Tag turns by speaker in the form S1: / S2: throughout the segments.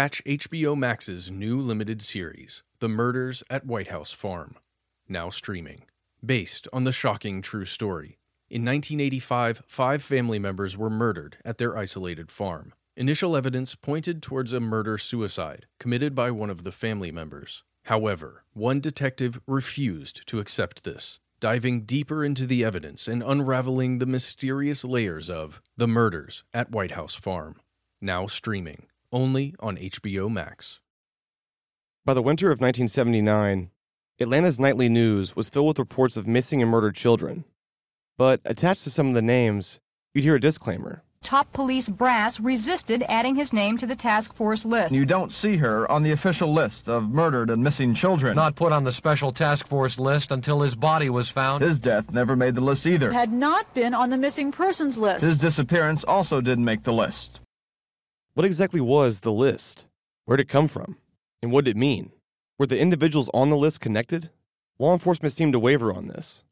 S1: Catch HBO Max's new limited series, The Murders at White House Farm, now streaming. Based on the shocking true story. In 1985, five family members were murdered at their isolated farm. Initial evidence pointed towards a murder suicide committed by one of the family members. However, one detective refused to accept this, diving deeper into the evidence and unraveling the mysterious layers of The Murders at White House Farm. Now streaming, only on HBO Max.
S2: By the winter of 1979, Atlanta's nightly news was filled with reports of missing and murdered children. But attached to some of the names, you'd hear a disclaimer.
S3: Top police brass resisted adding his name to the task force list.
S4: You don't see her on the official list of murdered and missing children.
S5: Not put on the special task force list until his body was found.
S4: His death never made the list either.
S6: Had not been on the missing persons list.
S4: His disappearance also didn't make the list.
S2: What exactly was the list? Where did it come from? And what did it mean? Were the individuals on the list connected? Law enforcement seemed to waver on this.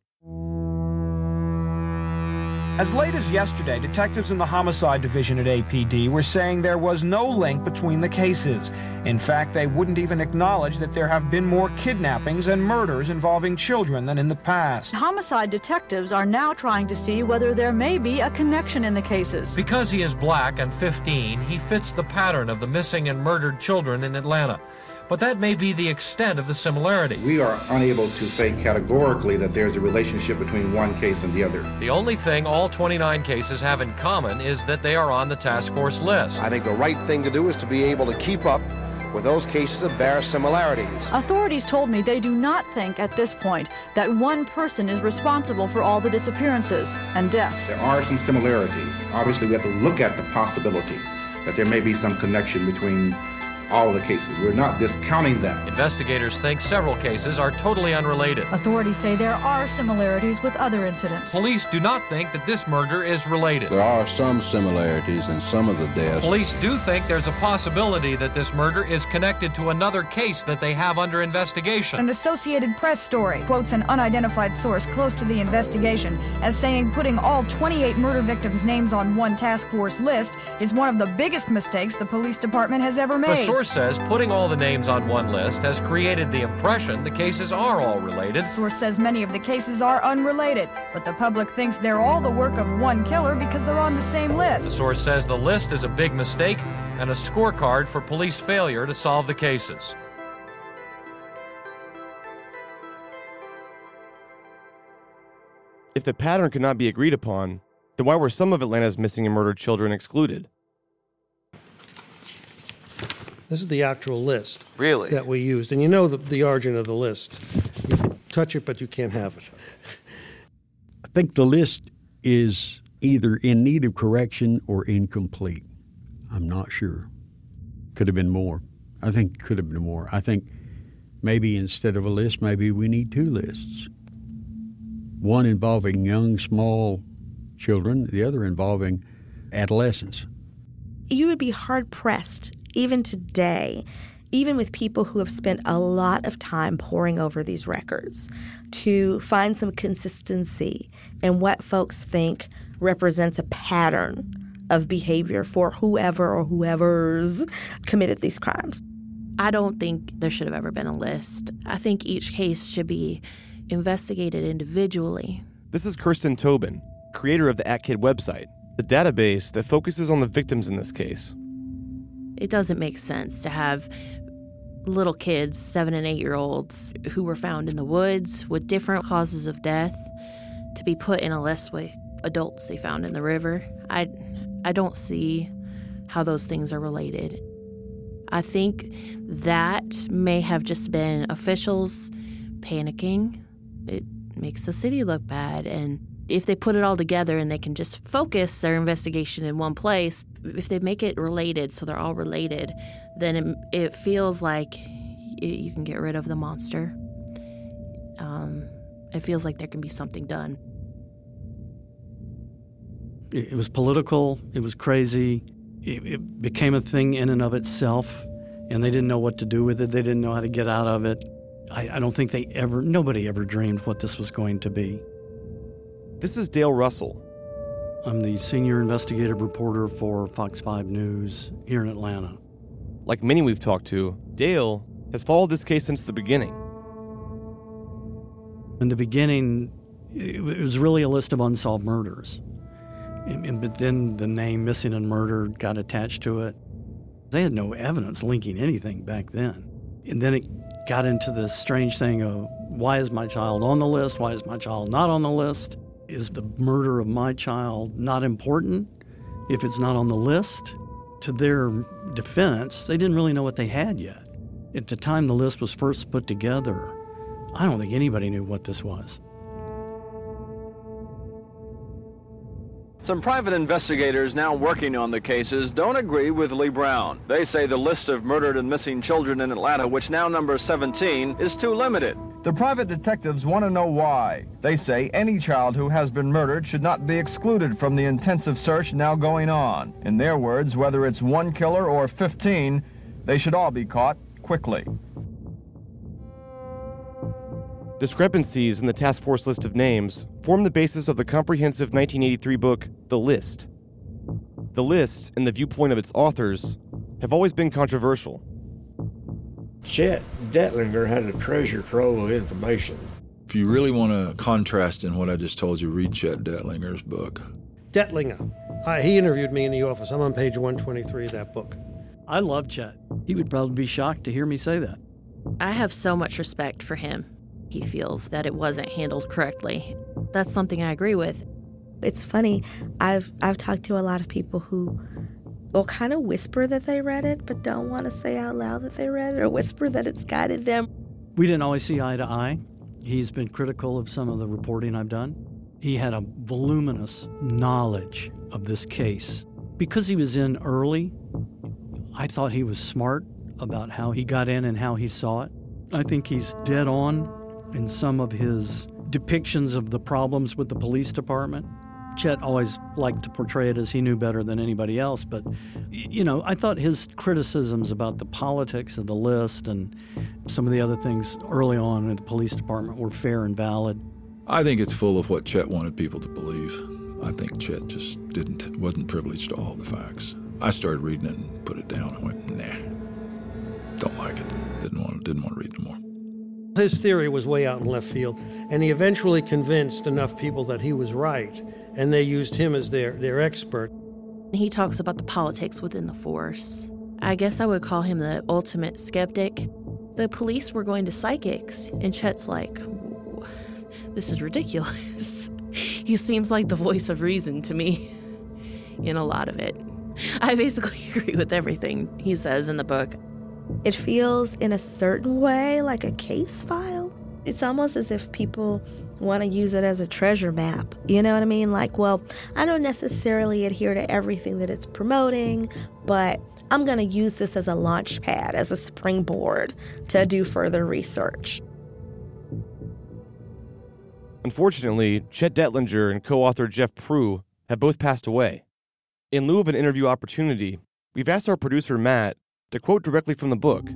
S7: As late as yesterday, detectives in the homicide division at APD were saying there was no link between the cases. In fact, they wouldn't even acknowledge that there have been more kidnappings and murders involving children than in the past.
S6: Homicide detectives are now trying to see whether there may be a connection in the cases.
S5: Because he is black and 15, he fits the pattern of the missing and murdered children in Atlanta. But that may be the extent of the similarity.
S8: We are unable to say categorically that there's a relationship between one case and the other.
S5: The only thing all 29 cases have in common is that they are on the task force list.
S9: I think the right thing to do is to be able to keep up with those cases that bear similarities.
S6: Authorities told me they do not think at this point that one person is responsible for all the disappearances and deaths.
S8: There are some similarities. Obviously, we have to look at the possibility that there may be some connection between all of the cases. We're not discounting that.
S5: Investigators think several cases are totally unrelated.
S6: Authorities say there are similarities with other incidents.
S5: Police do not think that this murder is related.
S10: There are some similarities in some of the deaths.
S5: Police do think there's a possibility that this murder is connected to another case that they have under investigation.
S3: An Associated Press story quotes an unidentified source close to the investigation as saying putting all 28 murder victims' names on one task force list is one of the biggest mistakes the police department has ever made.
S5: The source says putting all the names on one list has created the impression the cases are all related.
S3: The source says many of the cases are unrelated, but the public thinks they're all the work of one killer because they're on the same list.
S5: The source says the list is a big mistake and a scorecard for police failure to solve the cases.
S2: If the pattern could not be agreed upon, then why were some of Atlanta's missing and murdered children excluded?
S11: This is the actual list.
S9: Really?
S11: That we used. And you know the, the origin of the list. You can touch it, but you can't have it.
S12: I think the list is either in need of correction or incomplete. I'm not sure. Could have been more. I think could have been more. I think maybe instead of a list, maybe we need two lists. One involving young, small children, the other involving adolescents.
S13: You would be hard pressed even today, even with people who have spent a lot of time poring over these records, to find some consistency in what folks think represents a pattern of behavior for whoever or whoever's committed these crimes.
S14: I don't think there should have ever been a list. I think each case should be investigated individually.
S2: This is Kirsten Tobin, creator of the AtKid website, the database that focuses on the victims in this case.
S14: It doesn't make sense to have little kids, seven and eight year olds, who were found in the woods with different causes of death to be put in a list with adults they found in the river. I, I don't see how those things are related. I think that may have just been officials panicking. It makes the city look bad. And if they put it all together and they can just focus their investigation in one place, if they make it related so they're all related, then it, it feels like you can get rid of the monster. Um, it feels like there can be something done.
S15: It was political, it was crazy, it, it became a thing in and of itself, and they didn't know what to do with it, they didn't know how to get out of it. I, I don't think they ever, nobody ever dreamed what this was going to be.
S2: This is Dale Russell.
S15: I'm the senior investigative reporter for Fox 5 News here in Atlanta.
S2: like many we've talked to, Dale has followed this case since the beginning.
S15: In the beginning, it was really a list of unsolved murders. And, but then the name missing and murdered got attached to it. They had no evidence linking anything back then. And then it got into this strange thing of why is my child on the list? Why is my child not on the list? Is the murder of my child not important if it's not on the list? To their defense, they didn't really know what they had yet. At the time the list was first put together, I don't think anybody knew what this was.
S4: Some private investigators now working on the cases don't agree with Lee Brown. They say the list of murdered and missing children in Atlanta, which now numbers 17, is too limited. The private detectives want to know why. They say any child who has been murdered should not be excluded from the intensive search now going on. In their words, whether it's one killer or 15, they should all be caught quickly.
S2: Discrepancies in the task force list of names form the basis of the comprehensive 1983 book, The List. The list, and the viewpoint of its authors, have always been controversial.
S16: Chet Dettlinger had a treasure trove of information.
S17: If you really want to contrast in what I just told you, read Chet Dettlinger's book.
S11: Dettlinger. Uh, he interviewed me in the office. I'm on page 123 of that book.
S15: I love Chet. He would probably be shocked to hear me say that.
S14: I have so much respect for him. He feels that it wasn't handled correctly. That's something I agree with.
S13: It's funny. I've I've talked to a lot of people who will kind of whisper that they read it, but don't want to say out loud that they read it or whisper that it's guided them.
S15: We didn't always see eye to eye. He's been critical of some of the reporting I've done. He had a voluminous knowledge of this case. Because he was in early, I thought he was smart about how he got in and how he saw it. I think he's dead on in some of his depictions of the problems with the police department. Chet always liked to portray it as he knew better than anybody else, but you know, I thought his criticisms about the politics of the list and some of the other things early on in the police department were fair and valid.
S17: I think it's full of what Chet wanted people to believe. I think Chet just didn't wasn't privileged to all the facts. I started reading it and put it down. I went, nah, don't like it. Didn't want didn't want to read anymore.
S11: His theory was way out in left field, and he eventually convinced enough people that he was right, and they used him as their, their expert.
S14: He talks about the politics within the force. I guess I would call him the ultimate skeptic. The police were going to psychics, and Chet's like, this is ridiculous. he seems like the voice of reason to me in a lot of it. I basically agree with everything he says in the book.
S13: It feels in a certain way like a case file. It's almost as if people want to use it as a treasure map. You know what I mean? Like, well, I don't necessarily adhere to everything that it's promoting, but I'm going to use this as a launch pad, as a springboard to do further research.
S2: Unfortunately, Chet Dettlinger and co author Jeff Prugh have both passed away. In lieu of an interview opportunity, we've asked our producer Matt to quote directly from the book.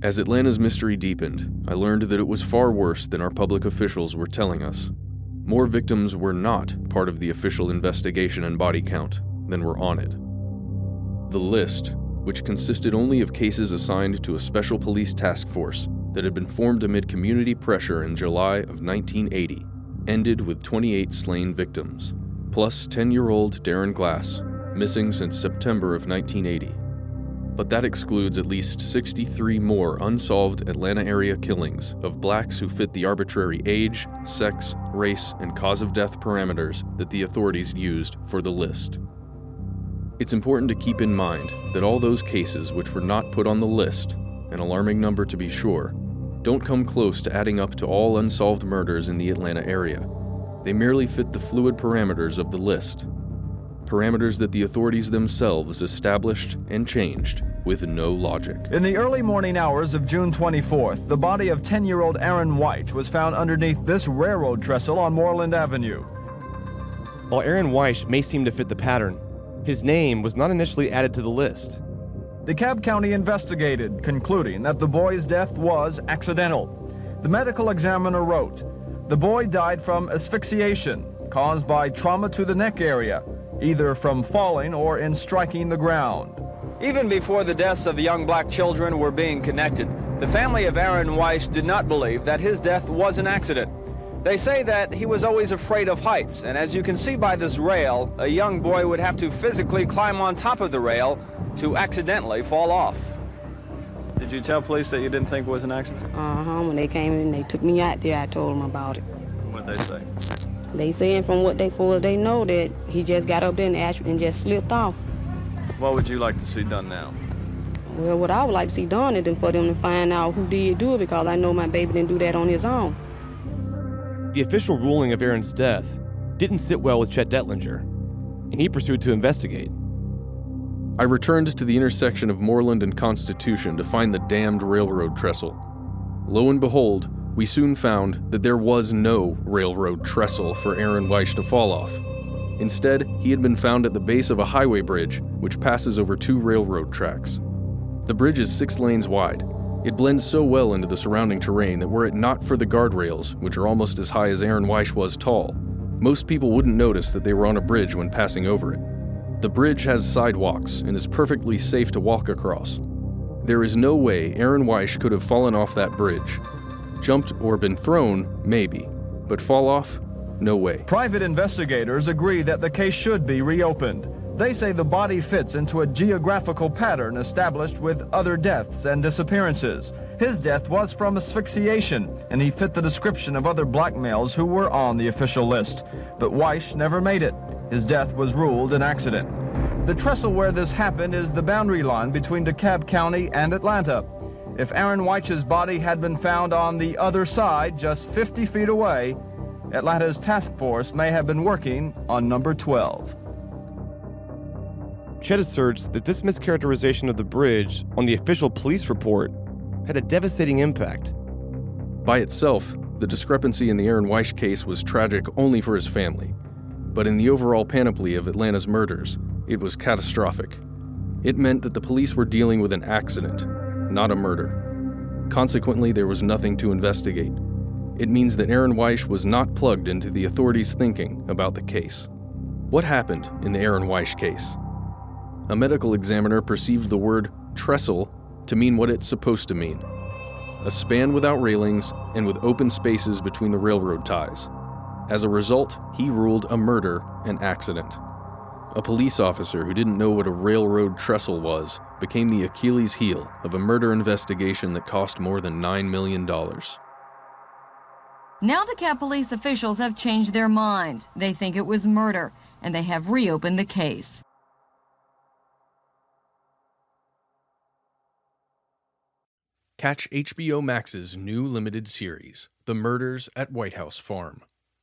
S1: As Atlanta's mystery deepened, I learned that it was far worse than our public officials were telling us. More victims were not part of the official investigation and body count than were on it. The list, which consisted only of cases assigned to a special police task force that had been formed amid community pressure in July of 1980, ended with 28 slain victims, plus 10 year old Darron Glass, missing since September of 1980. But that excludes at least 63 more unsolved Atlanta area killings of blacks who fit the arbitrary age, sex, race, and cause of death parameters that the authorities used for the list. It's important to keep in mind that all those cases which were not put on the list, an alarming number to be sure, don't come close to adding up to all unsolved murders in the Atlanta area. They merely fit the fluid parameters of the list, parameters that the authorities themselves established and changed with no logic.
S4: In the early morning hours of June 24th, the body of 10 year old Aaron White was found underneath this railroad trestle on Moreland Avenue.
S2: While Aaron Wyche may seem to fit the pattern, his name was not initially added to the list.
S4: DeKalb County investigated, concluding that the boy's death was accidental. The medical examiner wrote The boy died from asphyxiation caused by trauma to the neck area either from falling or in striking the ground. Even before the deaths of the young black children were being connected, the family of Aaron Wyche did not believe that his death was an accident. They say that he was always afraid of heights, and as you can see by this rail, a young boy would have to physically climb on top of the rail to accidentally fall off. Did you tell police that you didn't think it was an accident?
S18: Uh huh. When they came and they took me out there, I told them about it.
S4: What they say?
S18: They saying from what they for they know that he just got up there and, and just slipped off.
S4: What would you like to see done now?
S18: Well, what I would like to see done is for them to find out who did do it because I know my baby didn't do that on his own.
S2: The official ruling of Aaron's death didn't sit well with Chet Dettlinger, and he pursued to investigate.
S1: I returned to the intersection of Moreland and Constitution to find the damned railroad trestle. Lo and behold, we soon found that there was no railroad trestle for Aaron Wyche to fall off. Instead, he had been found at the base of a highway bridge which passes over two railroad tracks. The bridge is six lanes wide. It blends so well into the surrounding terrain that were it not for the guardrails, which are almost as high as Aaron Wyche was tall, most people wouldn't notice that they were on a bridge when passing over it. The bridge has sidewalks and is perfectly safe to walk across. There is no way Aaron Wyche could have fallen off that bridge. Jumped or been thrown, maybe, but fall off? No way.
S4: Private investigators agree that the case should be reopened. They say the body fits into a geographical pattern established with other deaths and disappearances. His death was from asphyxiation, and he fit the description of other black males who were on the official list. But Wyche never made it. His death was ruled an accident. The trestle where this happened is the boundary line between DeKalb County and Atlanta. If Aaron Wyche's body had been found on the other side, just 50 feet away, Atlanta's task force may have been working on number 12.
S2: Chet asserts that this mischaracterization of the bridge on the official police report had a devastating impact.
S1: By itself, the discrepancy in the Aaron Wyche case was tragic only for his family. But in the overall panoply of Atlanta's murders, it was catastrophic. It meant that the police were dealing with an accident, not a murder. Consequently, there was nothing to investigate. It means that Aaron Wyche was not plugged into the authorities' thinking about the case. What happened in the Aaron Wyche case? A medical examiner perceived the word trestle to mean what it's supposed to mean a span without railings and with open spaces between the railroad ties. As a result, he ruled a murder an accident. A police officer who didn't know what a railroad trestle was became the Achilles heel of a murder investigation that cost more than $9 million.
S3: Now DeKalb police officials have changed their minds. They think it was murder, and they have reopened the case.
S1: Catch HBO Max's new limited series, The Murders at White House Farm,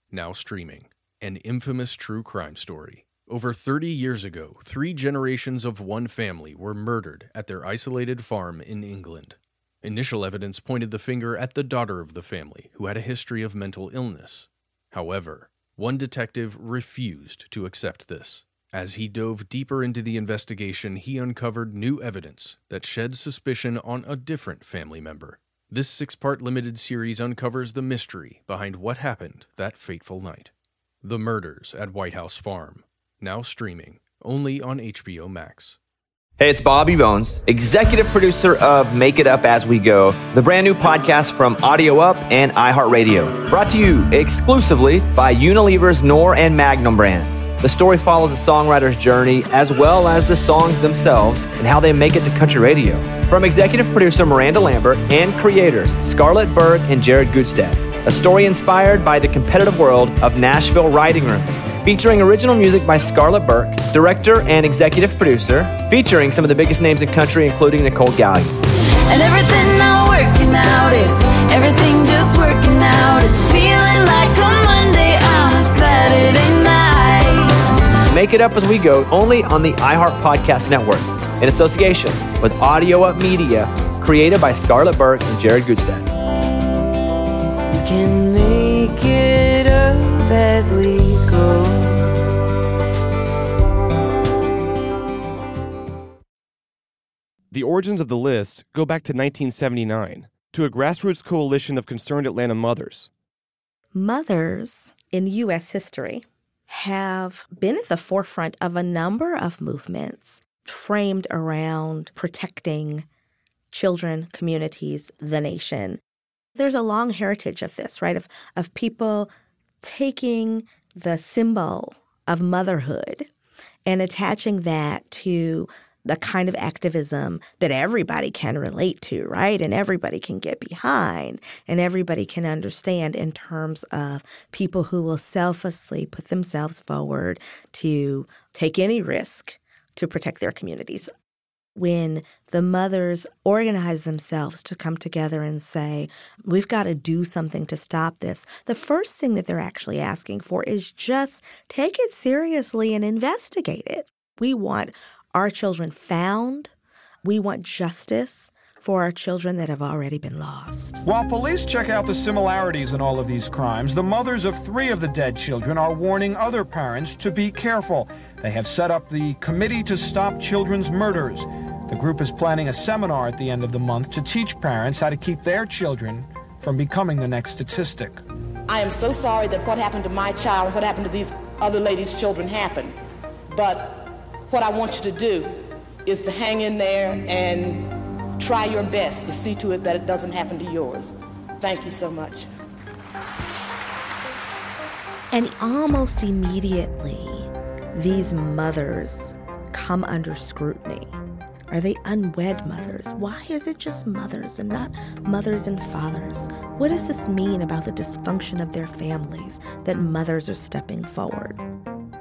S1: now streaming. An infamous true crime story. Over 30 years ago, three generations of one family were murdered at their isolated farm in England. Initial evidence pointed the finger at the daughter of the family, who had a history of mental illness. However, one detective refused to accept this. As he dove deeper into the investigation, he uncovered new evidence that shed suspicion on a different family member. This six part limited series uncovers the mystery behind what happened that fateful night. The Murders at White House Farm, now streaming only on HBO Max.
S19: Hey, it's Bobby Bones, executive producer of Make It Up As We Go, the brand new podcast from Audio Up and iHeartRadio. Brought to you exclusively by Unilever's Knorr and Magnum brands. The story follows the songwriter's journey as well as the songs themselves and how they make it to country radio. From executive producer Miranda Lambert and creators Scarlett Burke and Jared Gutstadt. A story inspired by the competitive world of Nashville writing rooms, featuring original music by Scarlett Burke, director and executive producer, featuring some of the biggest names in country, including Nicole Galligan.
S20: And everything now working out is everything just working out. It's feeling like a Monday on a Saturday night.
S19: Make it up as we go, only on the iHeart Podcast Network, in association with Audio Up Media, created by Scarlett Burke and Jared Gutstadt.
S20: We can make it up as we go.
S2: The origins of the list go back to 1979 to a grassroots coalition of concerned Atlanta mothers.
S13: Mothers in U.S. history have been at the forefront of a number of movements framed around protecting children, communities, the nation. There's a long heritage of this, right? Of, of people taking the symbol of motherhood and attaching that to the kind of activism that everybody can relate to, right? And everybody can get behind and everybody can understand in terms of people who will selflessly put themselves forward to take any risk to protect their communities. When the mothers organize themselves to come together and say, we've got to do something to stop this, the first thing that they're actually asking for is just take it seriously and investigate it. We want our children found. We want justice for our children that have already been lost.
S7: While police check out the similarities in all of these crimes, the mothers of three of the dead children are warning other parents to be careful. They have set up the Committee to Stop Children's Murders. The group is planning a seminar at the end of the month to teach parents how to keep their children from becoming the next statistic.
S21: I am so sorry that what happened to my child, and what happened to these other ladies' children happened. But what I want you to do is to hang in there and try your best to see to it that it doesn't happen to yours. Thank you so much.
S13: And almost immediately, these mothers come under scrutiny. Are they unwed mothers? Why is it just mothers and not mothers and fathers? What does this mean about the dysfunction of their families that mothers are stepping forward?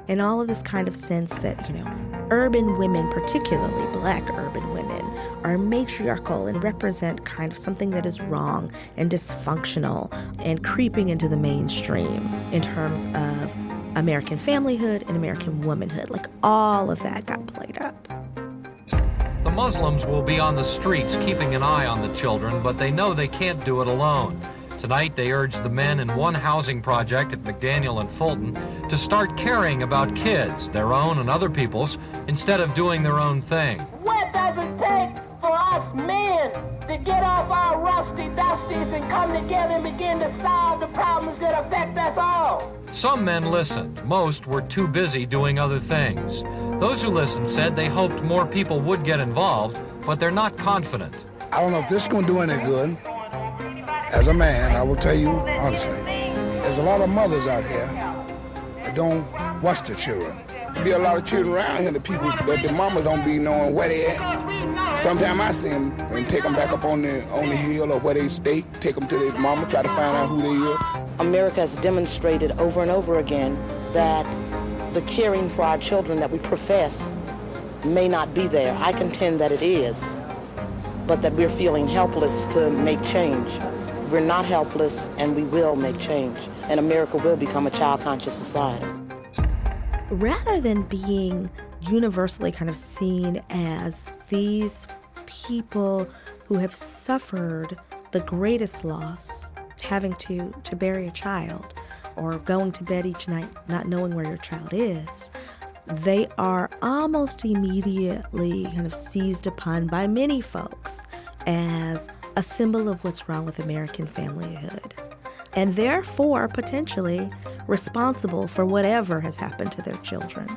S13: And all of this kind of sense that, you know, urban women, particularly black urban women, are matriarchal and represent kind of something that is wrong and dysfunctional and creeping into the mainstream in terms of American familyhood and American womanhood. Like all of that got played up.
S5: The Muslims will be on the streets keeping an eye on the children, but they know they can't do it alone. Tonight, they urge the men in one housing project at McDaniel and Fulton to start caring about kids, their own and other people's, instead of doing their own thing.
S22: What does it take for us men to get off our rusty dusties and come together and begin to solve the problems that affect us all?
S5: Some men listened. Most were too busy doing other things. Those who listened said they hoped more people would get involved, but they're not confident.
S23: I don't know if this is going to do any good. As a man, I will tell you honestly, there's a lot of mothers out here that don't watch their children.
S24: Be a lot of children around here, the people that the mamas don't be knowing where they at. Sometimes I see them and take them back up on the on the hill or where they stay, take them to their mama, try to find out who they are.
S21: America has demonstrated over and over again that the caring for our children that we profess may not be there. I contend that it is, but that we're feeling helpless to make change. We're not helpless, and we will make change. And America will become a child conscious society.
S13: Rather than being universally kind of seen as these people who have suffered the greatest loss, having to, to bury a child or going to bed each night not knowing where your child is, they are almost immediately kind of seized upon by many folks as a symbol of what's wrong with American familyhood, and therefore potentially responsible for whatever has happened to their children.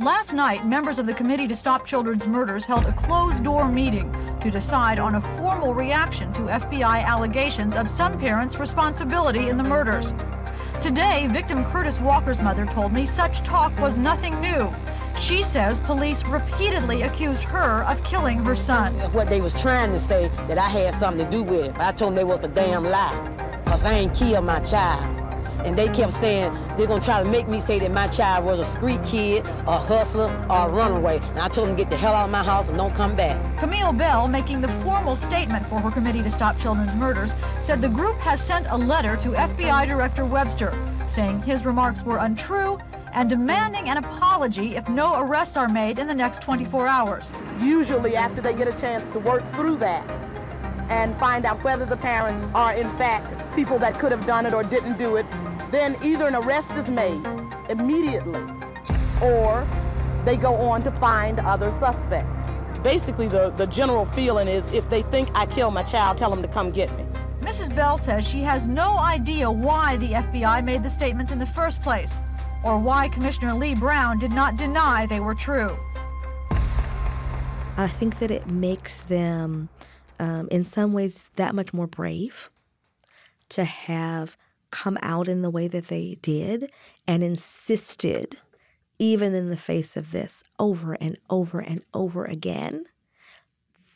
S3: Last night, members of the Committee to Stop Children's Murders held a closed door meeting to decide on a formal reaction to FBI allegations of some parents' responsibility in the murders. Today, victim Curtis Walker's mother told me such talk was nothing new. She says police repeatedly accused her of killing her son.
S25: What they was trying to say that I had something to do with it. I told them they was a damn lie. Cause I ain't killed my child. And they kept saying they're gonna try to make me say that my child was a street kid, a hustler, or a runaway. And I told them get the hell out of my house and don't come back.
S3: Camille Bell, making the formal statement for her committee to stop children's murders, said the group has sent a letter to FBI Director Webster saying his remarks were untrue and demanding an apology if no arrests are made in the next 24 hours.
S21: Usually, after they get a chance to work through that and find out whether the parents are, in fact, people that could have done it or didn't do it, then either an arrest is made immediately or they go on to find other suspects. Basically, the, the general feeling is if they think I killed my child, tell them to come get me.
S3: Mrs. Bell says she has no idea why the FBI made the statements in the first place. or why Commissioner Lee Brown did not deny they were true.
S13: I think that it makes them, um, in some ways, that much more brave to have come out in the way that they did and insisted, even in the face of this, over and over and over again,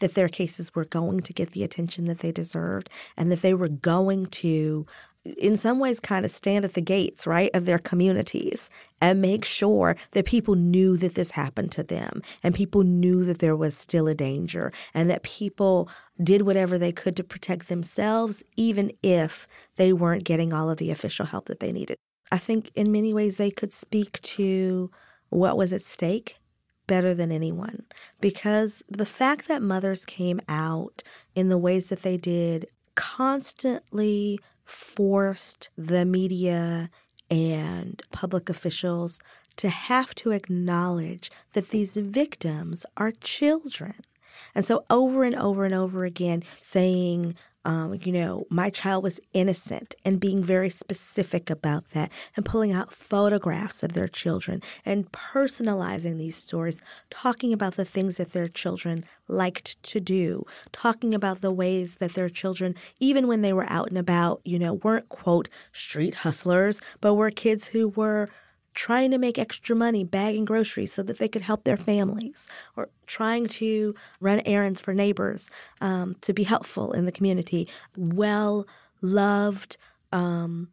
S13: that their cases were going to get the attention that they deserved and that they were going to in some ways kind of stand at the gates, right, of their communities and make sure that people knew that this happened to them and people knew that there was still a danger and that people did whatever they could to protect themselves, even if they weren't getting all of the official help that they needed. I think in many ways they could speak to what was at stake better than anyone because the fact that mothers came out in the ways that they did constantly forced the media and public officials to have to acknowledge that these victims are children. And so, over and over and over again, saying um, you know, my child was innocent and being very specific about that and pulling out photographs of their children and personalizing these stories, talking about the things that their children liked to do, talking about the ways that their children, even when they were out and about, you know, weren't, quote, street hustlers, but were kids who were trying to make extra money bagging groceries so that they could help their families, or trying to run errands for neighbors um, to be helpful in the community, well loved, um,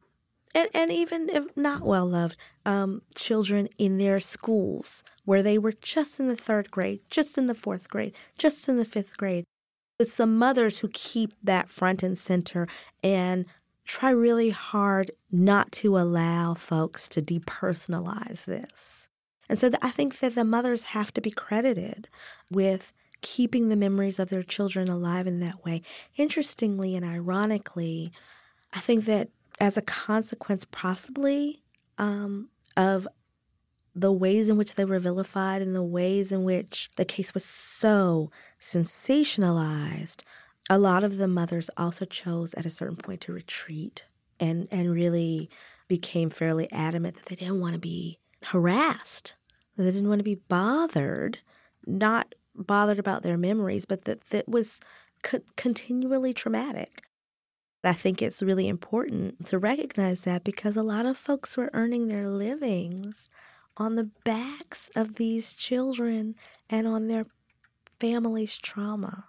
S13: and, and even if not well loved, um, children in their schools where they were just in the third grade, just in the fourth grade, just in the fifth grade. It's the mothers who keep that front and center and try really hard not to allow folks to depersonalize this. And so I think that the mothers have to be credited with keeping the memories of their children alive in that way. Interestingly and ironically, I think that as a consequence, possibly, um, of the ways in which they were vilified and the ways in which the case was so sensationalized, a lot of the mothers also chose at a certain point to retreat and, and really became fairly adamant that they didn't want to be harassed, they didn't want to be bothered, not bothered about their memories, but that that was co- continually traumatic. I think it's really important to recognize that because a lot of folks were earning their livings on the backs of these children and on their family's trauma.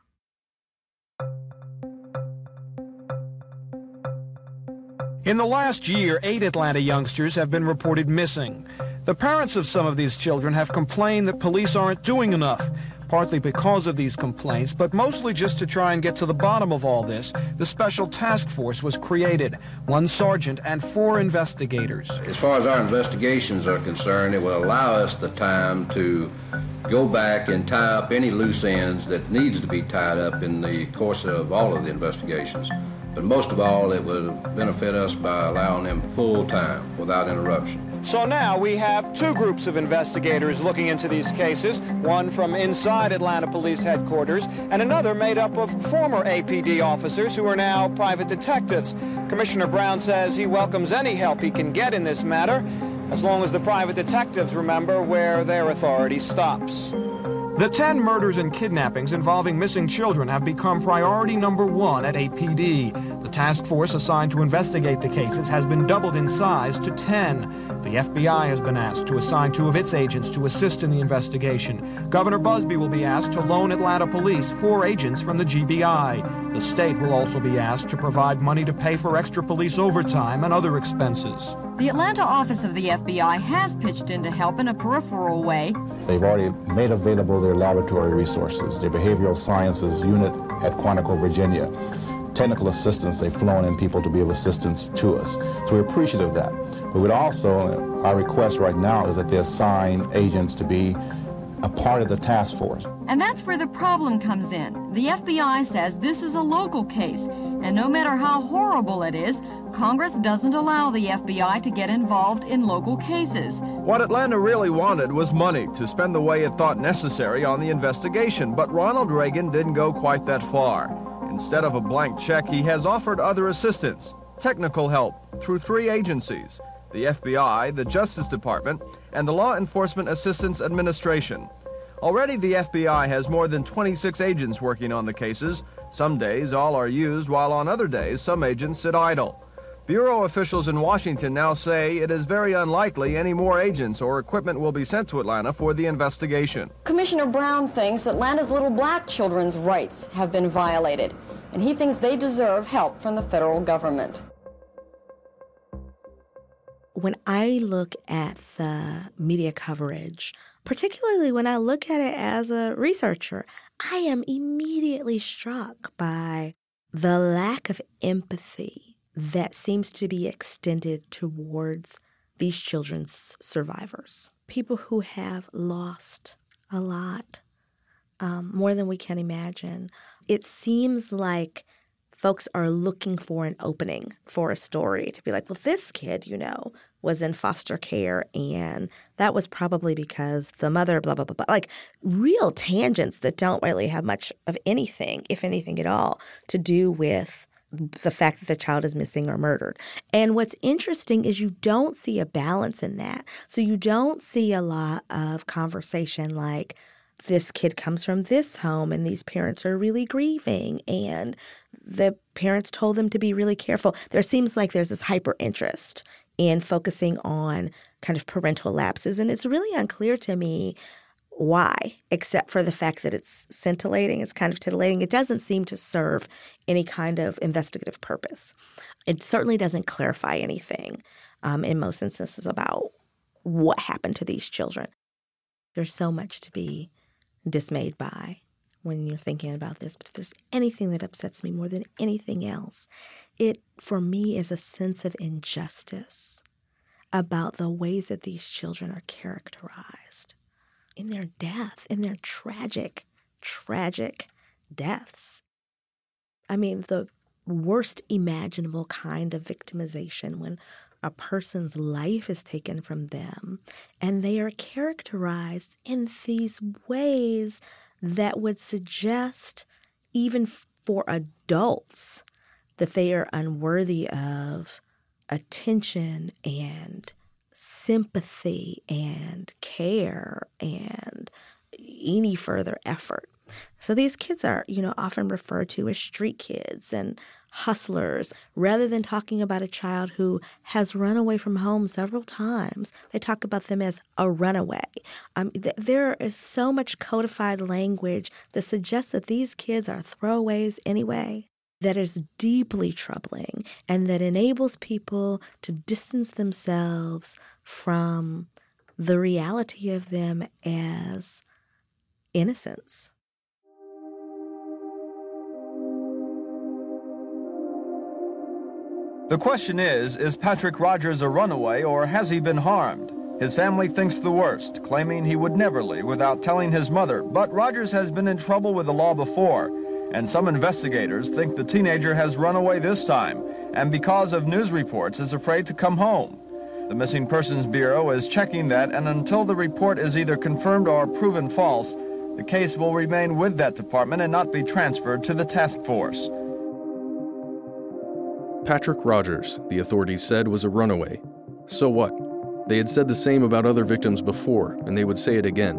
S7: In the last year, eight Atlanta youngsters have been reported missing. The parents of some of these children have complained that police aren't doing enough, partly because of these complaints, but mostly just to try and get to the bottom of all this. The special task force was created one sergeant and four investigators.
S26: As far as our investigations are concerned, it will allow us the time to go back and tie up any loose ends that needs to be tied up in the course of all of the investigations. But most of all, it will benefit us by allowing them full time without interruption.
S7: So now we have two groups of investigators looking into these cases, one from inside Atlanta Police Headquarters and another made up of former APD officers who are now private detectives. Commissioner Brown says he welcomes any help he can get in this matter, as long as the private detectives remember where their authority stops. The 10 murders and kidnappings involving missing children have become priority number one at APD. The task force assigned to investigate the cases has been doubled in size to 10. The FBI has been asked to assign two of its agents to assist in the investigation. Governor Busbee will be asked to loan Atlanta police four agents from the GBI. The state will also be asked to provide money to pay for extra police overtime and other expenses.
S27: The Atlanta office of the FBI has pitched in to help in a peripheral way.
S28: They've already made available their laboratory resources, their behavioral sciences unit at Quantico, Virginia. Technical assistance, they've flown in people to be of assistance to us. So we're appreciative of that. But we'd also, our request right now is that they assign agents to be a part of the task force.
S27: And that's where the problem comes in. The FBI says this is a local case, and no matter how horrible it is, Congress doesn't allow the FBI to get involved in local cases.
S29: What Atlanta really wanted was money to spend the way it thought necessary on the investigation, but Ronald Reagan didn't go quite that far. Instead of a blank check, he has offered other assistance, technical help, through three agencies
S4: the FBI, the Justice Department, and the Law Enforcement Assistance Administration. Already, the FBI has more than 26 agents working on the cases. Some days, all are used, while on other days, some agents sit idle. Bureau officials in Washington now say it is very unlikely any more agents or equipment will be sent to Atlanta for the investigation.
S27: Commissioner Brown thinks Atlanta's little black children's rights have been violated, and he thinks they deserve help from the federal government.
S13: When I look at the media coverage, particularly when I look at it as a researcher, I am immediately struck by the lack of empathy that seems to be extended towards these children's survivors. People who have lost a lot, um, more than we can imagine. It seems like folks are looking for an opening for a story to be like, well, this kid, you know, was in foster care and that was probably because the mother, blah, blah, blah, blah. Like real tangents that don't really have much of anything, if anything at all, to do with the fact that the child is missing or murdered. And what's interesting is you don't see a balance in that. So you don't see a lot of conversation like, this kid comes from this home and these parents are really grieving and the parents told them to be really careful. There seems like there's this hyper interest in focusing on kind of parental lapses. And it's really unclear to me why, except for the fact that it's scintillating, it's kind of titillating. It doesn't seem to serve any kind of investigative purpose. It certainly doesn't clarify anything um, in most instances about what happened to these children. There's so much to be dismayed by when you're thinking about this, but if there's anything that upsets me more than anything else, it for me is a sense of injustice about the ways that these children are characterized in their death, in their tragic, tragic deaths. I mean, the worst imaginable kind of victimization when a person's life is taken from them and they are characterized in these ways that would suggest, even for adults, that they are unworthy of attention and sympathy and care and any further effort. So these kids are, you know, often referred to as street kids and hustlers rather than talking about a child who has run away from home several times. They talk about them as a runaway. Um, th- there is so much codified language that suggests that these kids are throwaways anyway that is deeply troubling and that enables people to distance themselves from the reality of them as innocence.
S4: The question is Is Patrick Rogers a runaway or has he been harmed? His family thinks the worst, claiming he would never leave without telling his mother. But Rogers has been in trouble with the law before, and some investigators think the teenager has run away this time, and because of news reports is afraid to come home. The Missing Persons Bureau is checking that, and until the report is either confirmed or proven false, the case will remain with that department and not be transferred to the task force.
S1: Patrick Rogers, the authorities said, was a runaway. So what? They had said the same about other victims before, and they would say it again.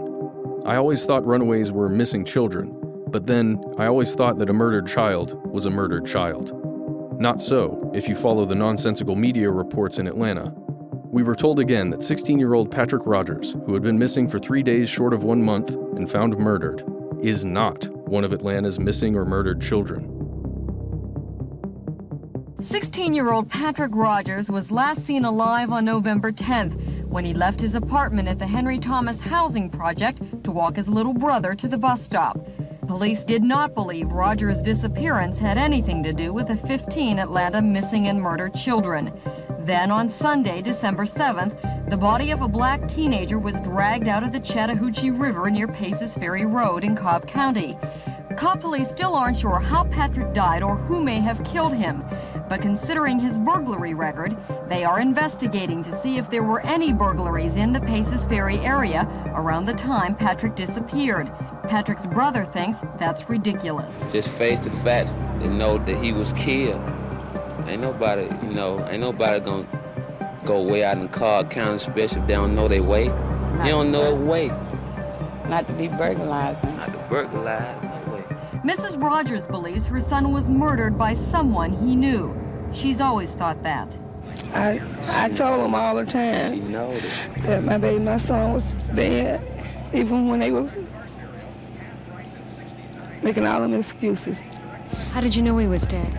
S1: I always thought runaways were missing children, but then I always thought that a murdered child was a murdered child. Not so if you follow the nonsensical media reports in Atlanta we were told again that 16 year old Patrick Rogers, who had been missing for three days short of one month and found murdered, is not one of Atlanta's missing or murdered children.
S27: 16 year old Patrick Rogers was last seen alive on November 10th when he left his apartment at the Henry Thomas Housing Project to walk his little brother to the bus stop. Police did not believe Rogers' disappearance had anything to do with the 15 Atlanta missing and murdered children. Then on Sunday, December 7th, the body of a black teenager was dragged out of the Chattahoochee River near Paces Ferry Road in Cobb County. Cobb police still aren't sure how Patrick died or who may have killed him, but considering his burglary record, they are investigating to see if there were any burglaries in the Paces Ferry area around the time Patrick disappeared. Patrick's brother thinks that's ridiculous.
S30: Just face the facts and know that he was killed. Ain't nobody, you know, ain't nobody gonna go way out in Cobb County, especially if they don't know their way.
S31: Not
S30: you don't know
S31: to
S30: a way.
S31: Not to be burglarizing.
S30: Not to burglarize.
S27: Mrs. Rogers believes her son was murdered by someone he knew. She's always thought that.
S18: I I told him all the time
S30: She knows
S18: that my baby, my son was dead, even when they was making all them excuses.
S32: How did you know he was dead?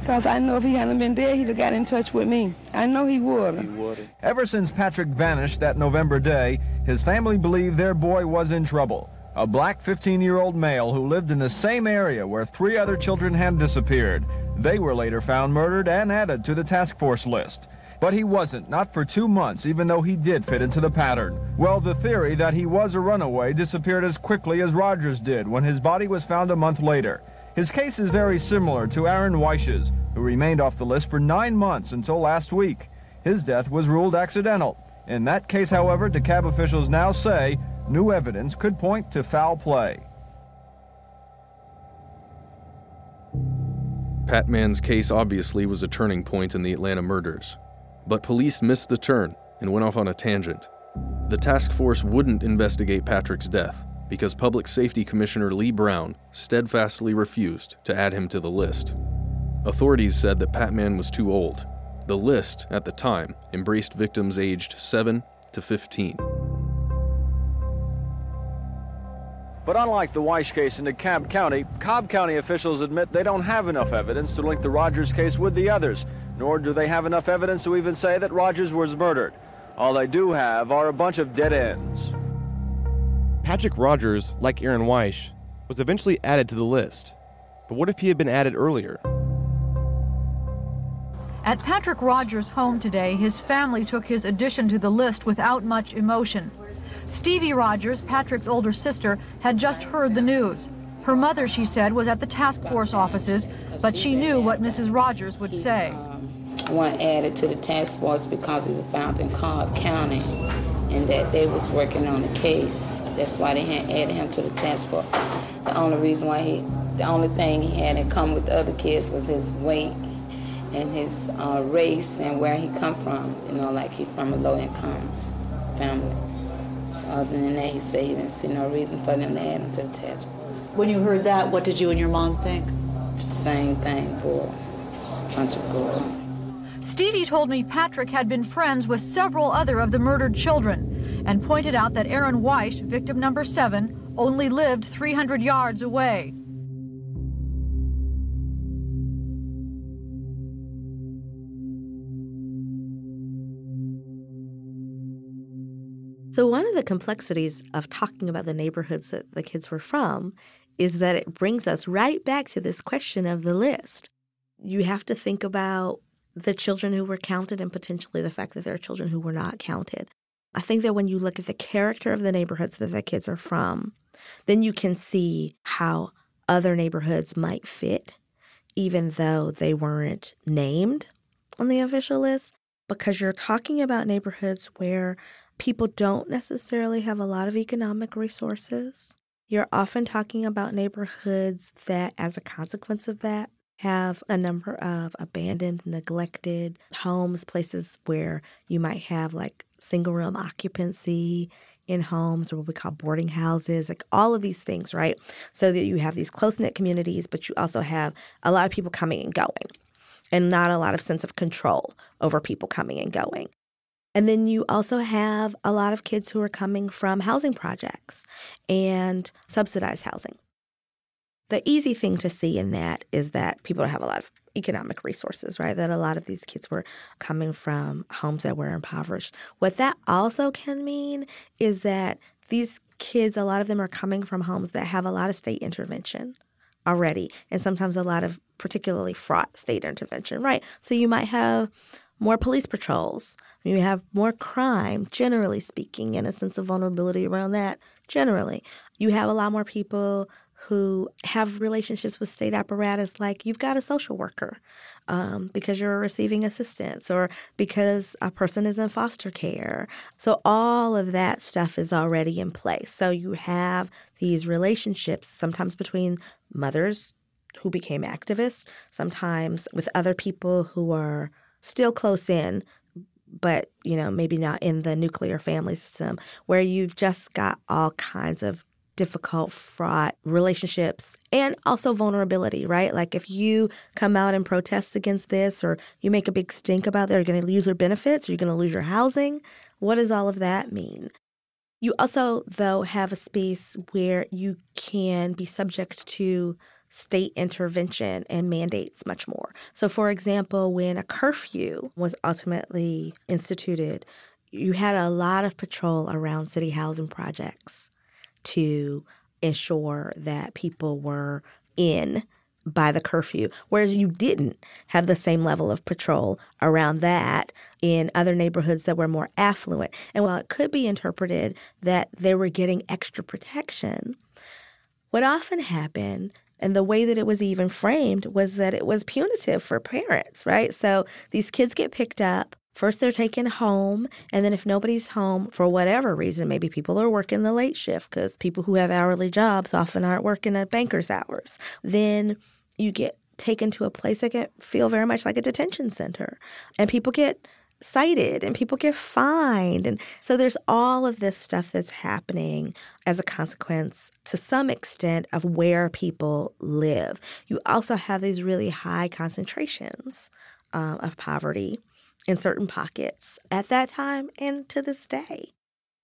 S18: Because I know if he hadn't been dead, he'd have got in touch with me. I know he would.
S29: Ever since Patrick vanished that November day, his family believed their boy was in trouble. A black 15 year old male who lived in the same area where three other children had disappeared. They were later found murdered and added to the task force list. But he wasn't, not for two months, even though he did fit into the pattern. Well, the theory that he was a runaway disappeared as quickly as Rogers did when his body was found a month later. His case is very similar to Aaron Wyche's, who remained off the list for nine months until last week. His death was ruled accidental. In that case, however, DeKalb officials now say new evidence could point to foul play.
S1: Pat Mann's case obviously was a turning point in the Atlanta murders. But police missed the turn and went off on a tangent. The task force wouldn't investigate Patrick's death because Public Safety Commissioner Lee Brown steadfastly refused to add him to the list. Authorities said that Patman was too old. The list, at the time, embraced victims aged 7 to 15.
S4: But unlike the Wyche case in DeKalb County, Cobb County officials admit they don't have enough evidence to link the Rogers case with the others, nor do they have enough evidence to even say that Rogers was murdered. All they do have are a bunch of dead ends.
S2: Patrick Rogers, like Aaron Wyche, was eventually added to the list. But what if he had been added earlier?
S33: At Patrick Rogers' home today, his family took his addition to the list without much emotion. Stevie Rogers, Patrick's older sister, had just heard the news. Her mother, she said, was at the task force offices, but she knew what Mrs. Rogers would say.
S31: One added to the task force because he was found in Cobb County and that they was working on the case. That's why they had added him to the task force. The only reason why he, the only thing he had in common with the other kids was his weight and his uh, race and where he come from. You know, like he from a low income family. Other than that, he said he didn't see no reason for them to add him to the task force.
S32: When you heard that, what did you and your mom think?
S31: Same thing, boy. It's a bunch of bull.
S33: Stevie told me Patrick had been friends with several other of the murdered children and pointed out that Aaron Wyche, victim number seven, only lived 300 yards away.
S13: So, one of the complexities of talking about the neighborhoods that the kids were from is that it brings us right back to this question of the list. You have to think about the children who were counted and potentially the fact that there are children who were not counted. I think that when you look at the character of the neighborhoods that the kids are from, then you can see how other neighborhoods might fit, even though they weren't named on the official list, because you're talking about neighborhoods where people don't necessarily have a lot of economic resources. You're often talking about neighborhoods that, as a consequence of that, have a number of abandoned, neglected homes, places where you might have like single room occupancy in homes or what we call boarding houses, like all of these things, right? So that you have these close knit communities, but you also have a lot of people coming and going and not a lot of sense of control over people coming and going. And then you also have a lot of kids who are coming from housing projects and subsidized housing. The easy thing to see in that is that people have a lot of economic resources, right? That a lot of these kids were coming from homes that were impoverished. What that also can mean is that these kids, a lot of them are coming from homes that have a lot of state intervention already, and sometimes a lot of particularly fraught state intervention, right? So you might have more police patrols. You have more crime, generally speaking, and a sense of vulnerability around that, generally. You have a lot more people who have relationships with state apparatus, like you've got a social worker um, because you're receiving assistance or because a person is in foster care. So, all of that stuff is already in place. So, you have these relationships, sometimes between mothers who became activists, sometimes with other people who are still close in, but you know maybe not in the nuclear family system where you've just got all kinds of difficult fraught relationships and also vulnerability right? Like if you come out and protest against this or you make a big stink about it you're going to lose your benefits you're going to lose your housing what does all of that mean? You also though have a space where you can be subject to state intervention and mandates much more. So, for example, when a curfew was ultimately instituted, you had a lot of patrol around city housing projects to ensure that people were in by the curfew, whereas you didn't have the same level of patrol around that in other neighborhoods that were more affluent. And while it could be interpreted that they were getting extra protection, what often happened and the way that it was even framed was that it was punitive for parents, right? So these kids get picked up. First, they're taken home. And then, if nobody's home for whatever reason, maybe people are working the late shift because people who have hourly jobs often aren't working at banker's hours, then you get taken to a place that can feel very much like a detention center. And people get cited and people get fined. And so there's all of this stuff that's happening as a consequence to some extent of where people live. You also have these really high concentrations um, of poverty in certain pockets at that time and to this day.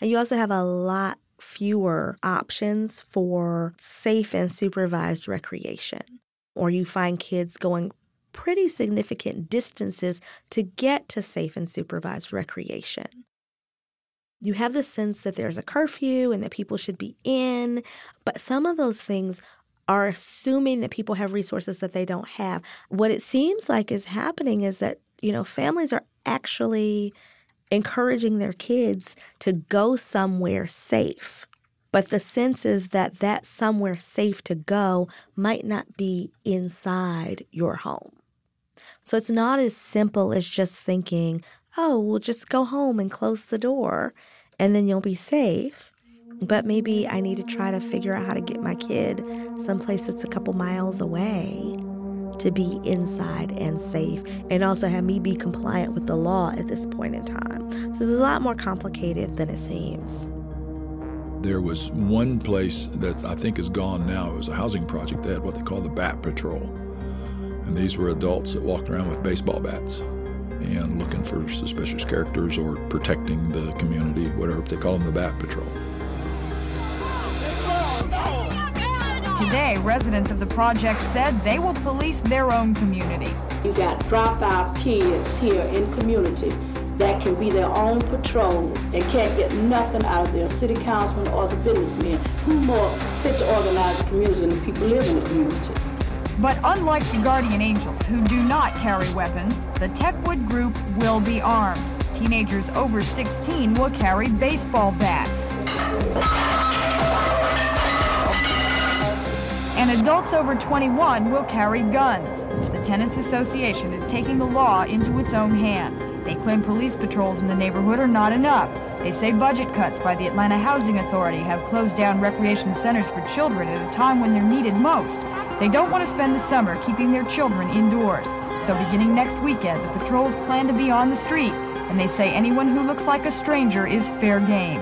S13: And you also have a lot fewer options for safe and supervised recreation. Or you find kids going pretty significant distances to get to safe and supervised recreation. You have the sense that there's a curfew and that people should be in, but some of those things are assuming that people have resources that they don't have. What it seems like is happening is that, you know, families are actually encouraging their kids to go somewhere safe. But the sense is that that somewhere safe to go might not be inside your home. So it's not as simple as just thinking, oh, we'll just go home and close the door and then you'll be safe. But maybe I need to try to figure out how to get my kid someplace that's a couple miles away to be inside and safe and also have me be compliant with the law at this point in time. So this is a lot more complicated than it seems.
S17: There was one place that I think is gone now. It was a housing project. They had what they call the Bat Patrol. And these were adults that walked around with baseball bats and looking for suspicious characters or protecting the community, whatever they call them, the Bat Patrol.
S3: Today, residents of the project said they will police their own community.
S34: You got dropout kids here in community that can be their own patrol and can't get nothing out of their city councilman or the businessmen. Who more fit to organize the community than the people living in the community?
S3: But unlike the Guardian Angels, who do not carry weapons, the Techwood group will be armed. Teenagers over 16 will carry baseball bats. And adults over 21 will carry guns. The Tenants Association is taking the law into its own hands. They claim police patrols in the neighborhood are not enough. They say budget cuts by the Atlanta Housing Authority have closed down recreation centers for children at a time when they're needed most. They don't want to spend the summer keeping their children indoors. So beginning next weekend, the patrols plan to be on the street, and they say anyone who looks like a stranger is fair game.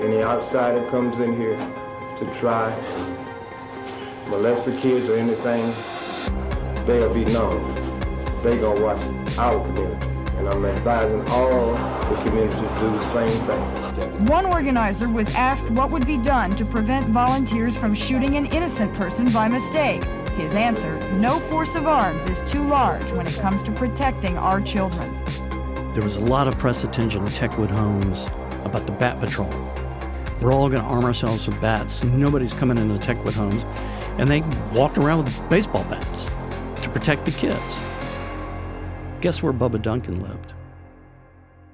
S35: Any outsider comes in here to try molest the kids or anything, they'll be known. They gonna watch our community. And I'm advising all the communities to do the same thing.
S3: One organizer was asked what would be done to prevent volunteers from shooting an innocent person by mistake. His answer no force of arms is too large when it comes to protecting our children.
S15: There was a lot of press attention in Techwood Homes about the Bat Patrol. We're all going to arm ourselves with bats. Nobody's coming into Techwood Homes. And they walked around with baseball bats to protect the kids. Guess where Bubba Duncan lived?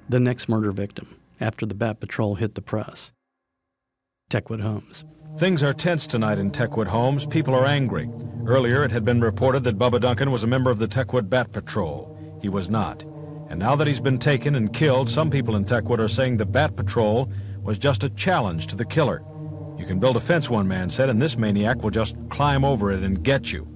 S15: The next murder victim after the Bat Patrol hit the press. Techwood Homes.
S36: Things are tense tonight in Techwood Homes. People are angry. Earlier, it had been reported that Bubba Duncan was a member of the Techwood Bat Patrol. He was not. And now that he's been taken and killed, some people in Techwood are saying the Bat Patrol was just a challenge to the killer. You can build a fence, one man said, and this maniac will just climb over it and get you.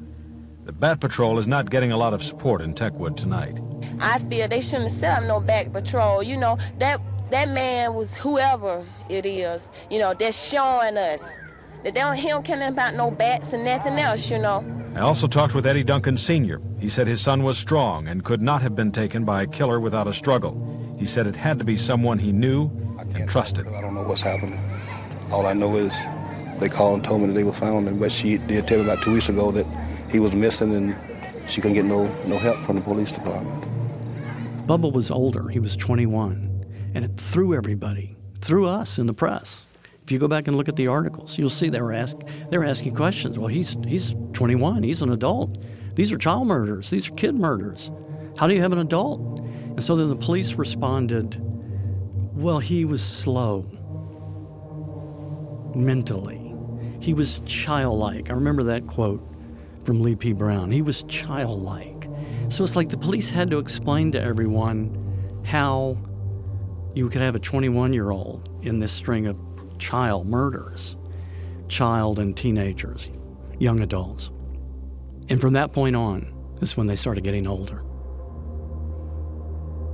S36: The Bat Patrol is not getting a lot of support in Techwood tonight.
S21: I feel they shouldn't have set up no back patrol. You know, that that man was whoever it is, you know, they're showing us that they don't hear him caring about no bats and nothing else, you know.
S36: I also talked with Eddie Duncan Sr. He said his son was strong and could not have been taken by a killer without a struggle. He said it had to be someone he knew and trusted.
S37: I don't know what's happening. All I know is they called and told me that they were found, and but she did tell me about two weeks ago that he was missing and she couldn't get no, no help from the police department.
S15: Bubba was older. He was 21. And it threw everybody, threw us in the press. If you go back and look at the articles, you'll see they were ask, they were asking questions. Well, he's he's 21. He's an adult. These are child murders. These are kid murders. How do you have an adult? And so then the police responded, well, he was slow mentally. He was childlike. I remember that quote from Lee P. Brown. He was childlike. So it's like the police had to explain to everyone how you could have a 21 year old in this string of child murders, child and teenagers, young adults. And from that point on is when they started getting older.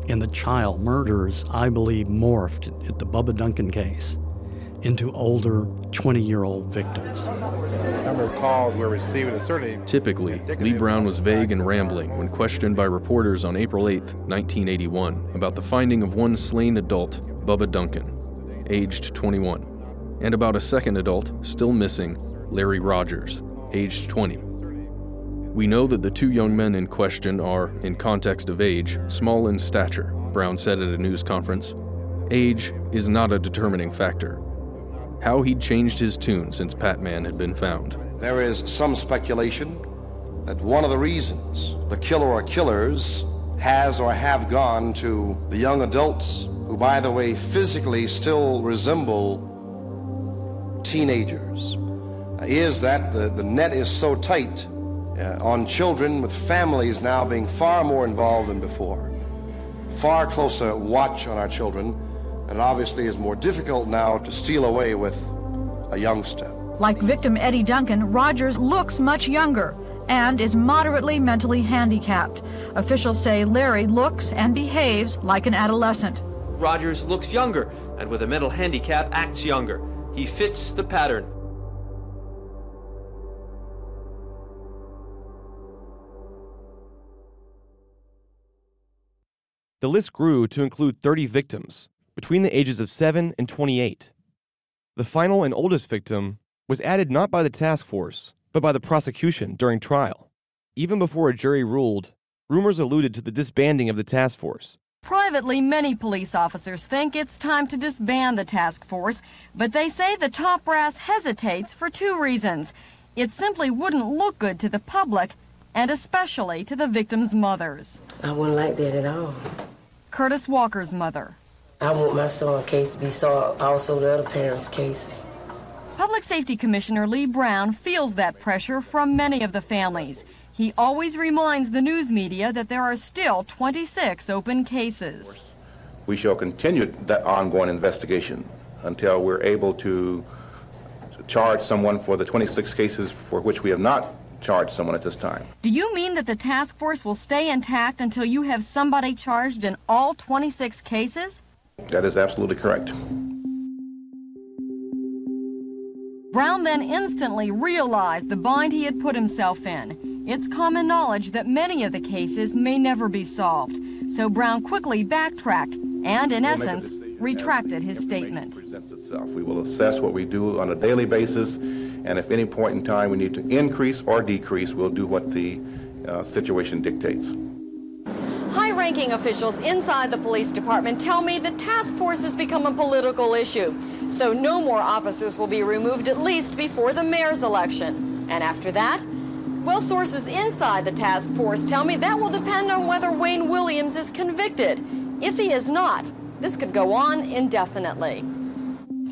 S15: And the child murders, I believe, morphed at the Bubba Duncan case into older 20 year old victims.
S2: number of calls we're receiving is certainly.
S1: Typically, Lee Brown was vague and rambling when questioned by reporters on April 8, 1981, about the finding of one slain adult, Bubba Duncan, aged 21, and about a second adult, still missing, Larry Rogers, aged 20. We know that the two young men in question are, in context of age, small in stature, Brown said at a news conference. Age is not a determining factor. How he'd changed his tune since Patman had been found.
S35: There is some speculation that one of the reasons the killer or killers has or have gone to the young adults, who, by the way, physically still resemble teenagers, is that the, the net is so tight uh, on children with families now being far more involved than before, far closer watch on our children, and obviously is more difficult now to steal away with a youngster.
S33: Like victim Eddie Duncan, Rogers looks much younger and is moderately mentally handicapped. Officials say Larry looks and behaves like an adolescent.
S4: Rogers looks younger and with a mental handicap acts younger. He fits the pattern.
S2: The list grew to include 30 victims between the ages of 7 and 28. The final and oldest victim was added not by the task force, but by the prosecution during trial. Even before a jury ruled, rumors alluded to the disbanding of the task force.
S27: Privately, many police officers think it's time to disband the task force, but they say the top brass hesitates for two reasons. It simply wouldn't look good to the public, and especially to the victims' mothers.
S38: I wouldn't like that at all.
S27: Curtis Walker's mother.
S38: I want my son's case to be solved, also the other parents' cases.
S27: Public Safety Commissioner Lee Brown feels that pressure from many of the families. He always reminds the news media that there are still 26 open cases.
S28: We shall continue that ongoing investigation until we're able to charge someone for the 26 cases for which we have not charged someone at this time.
S27: Do you mean that the task force will stay intact until you have somebody charged in all 26 cases?
S28: That is absolutely correct.
S27: Brown then instantly realized the bind he had put himself in. It's common knowledge that many of the cases may never be solved, so Brown quickly backtracked and, in essence, retracted his statement.
S28: Presents itself. We will assess what we do on a daily basis, and if any point in time we need to increase or decrease, we'll do what the uh, situation dictates.
S27: High ranking officials inside the police department tell me the task force has become a political issue, so no more officers will be removed at least before the mayor's election. And after that, well, sources inside the task force tell me that will depend on whether Wayne Williams is convicted. If he is not, this could go on indefinitely.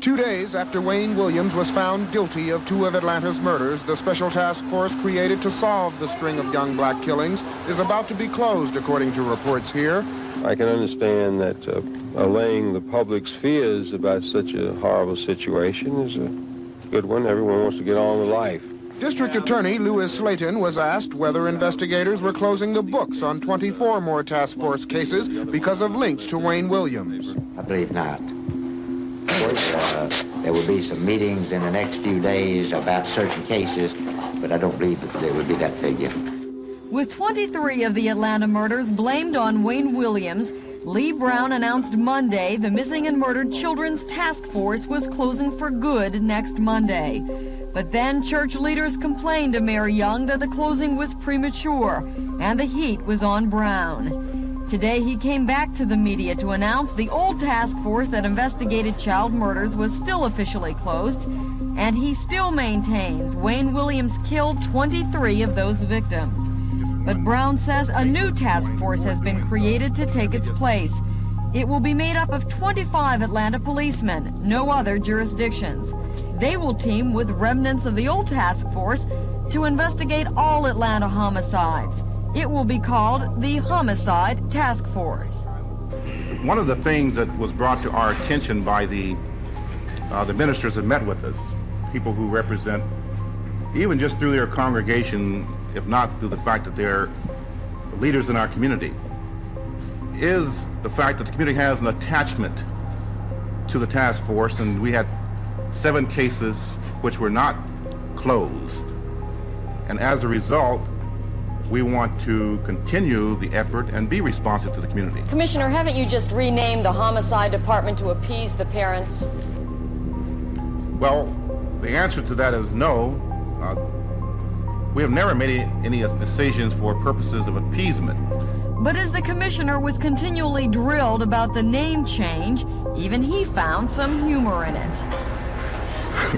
S39: Two days after Wayne Williams was found guilty of two of Atlanta's murders, the special task force created to solve the string of young black killings is about to be closed, according to reports here.
S40: I can understand that uh, allaying the public's fears about such a horrible situation is a good one. Everyone wants to get on with life.
S39: District Attorney Lewis Slaton was asked whether investigators were closing the books on 24 more task force cases because of links to Wayne Williams.
S41: I believe not. Uh, there will be some meetings in the next few days about certain cases, but I don't believe that there would be that figure.
S27: With 23 of the Atlanta murders blamed on Wayne Williams, Lee Brown announced Monday the Missing and Murdered Children's Task Force was closing for good next Monday. But then church leaders complained to Mayor Young that the closing was premature and the heat was on Brown. Today he came back to the media to announce the old task force that investigated child murders was still officially closed, and he still maintains Wayne Williams killed 23 of those victims. But Brown says a new task force has been created to take its place. It will be made up of 25 Atlanta policemen, no other jurisdictions. They will team with remnants of the old task force to investigate all Atlanta homicides. It will be called the Homicide Task Force.
S28: One of the things that was brought to our attention by the uh, the ministers that met with us, people who represent, even just through their congregation, if not through the fact that they're leaders in our community, is the fact that the community has an attachment to the task force, and we had seven cases which were not closed. And as a result, we want to continue the effort and be responsive to the community.
S42: Commissioner, haven't you just renamed the homicide department to appease the parents?
S28: Well, the answer to that is no. Uh, we have never made any decisions for purposes of appeasement.
S27: But as the commissioner was continually drilled about the name change, even he found some humor in it.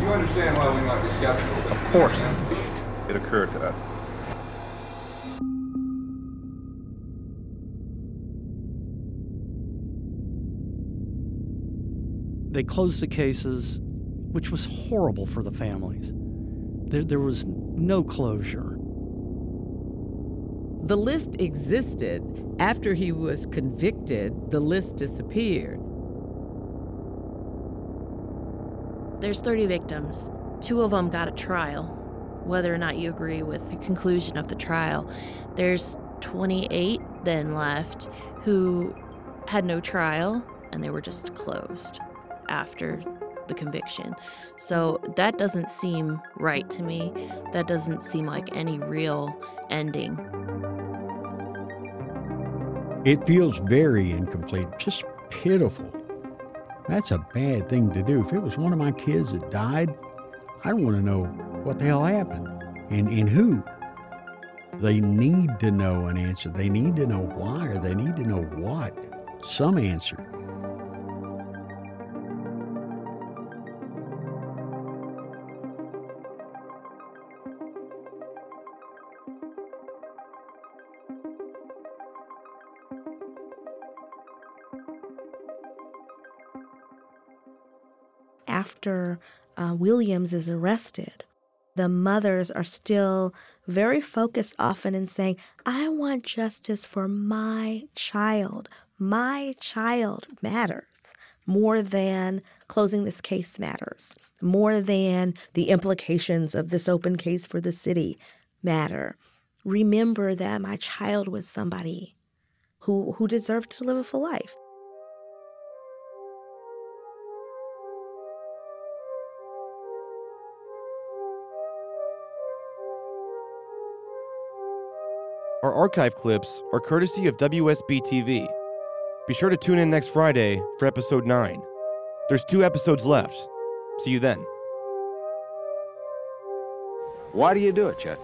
S28: you understand why we might be skeptical? Of course. It occurred to us.
S15: They closed the cases, which was horrible for the families. There, there was no closure.
S43: The list existed. After he was convicted, the list disappeared.
S14: There's 30 victims. Two of them got a trial, whether or not you agree with the conclusion of the trial. There's 28 then left who had no trial and they were just closed after the conviction. So that doesn't seem right to me. That doesn't seem like any real ending.
S12: It feels very incomplete, just pitiful. That's a bad thing to do. If it was one of my kids that died, I'd want to know what the hell happened and, and who. They need to know an answer. They need to know why, or they need to know what. Some answer.
S13: after uh, Williams is arrested, the mothers are still very focused often in saying, I want justice for my child. My child matters more than closing this case matters, more than the implications of this open case for the city matter. Remember that my child was somebody who, who deserved to live a full life.
S2: Our archive clips are courtesy of WSB TV. Be sure to tune in next Friday for episode 9. There's two episodes left. See you then.
S44: Why do you do it, Chet?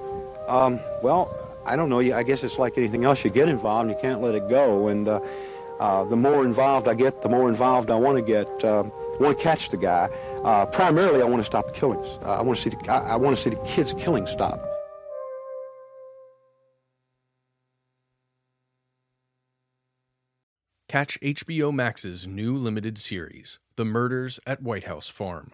S45: Um, well, I don't know. I guess it's like anything else. You get involved, you can't let it go. And uh, uh, the more involved I get, the more involved I want to get. Uh, I want to catch the guy. Uh, primarily, I want to stop the killings. Uh, I want to see the, I, I want to see the kids' killing stop.
S1: Catch HBO Max's new limited series, The Murders at White House Farm,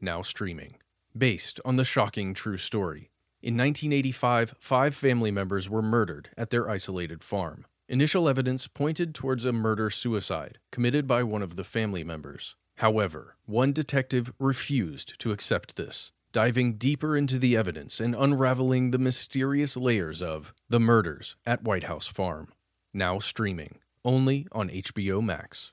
S1: now streaming. Based on the shocking true story. In 1985, five family members were murdered at their isolated farm. Initial evidence pointed towards a murder suicide committed by one of the family members. However, one detective refused to accept this, diving deeper into the evidence and unraveling the mysterious layers of The Murders at White House Farm. Now streaming only on HBO Max.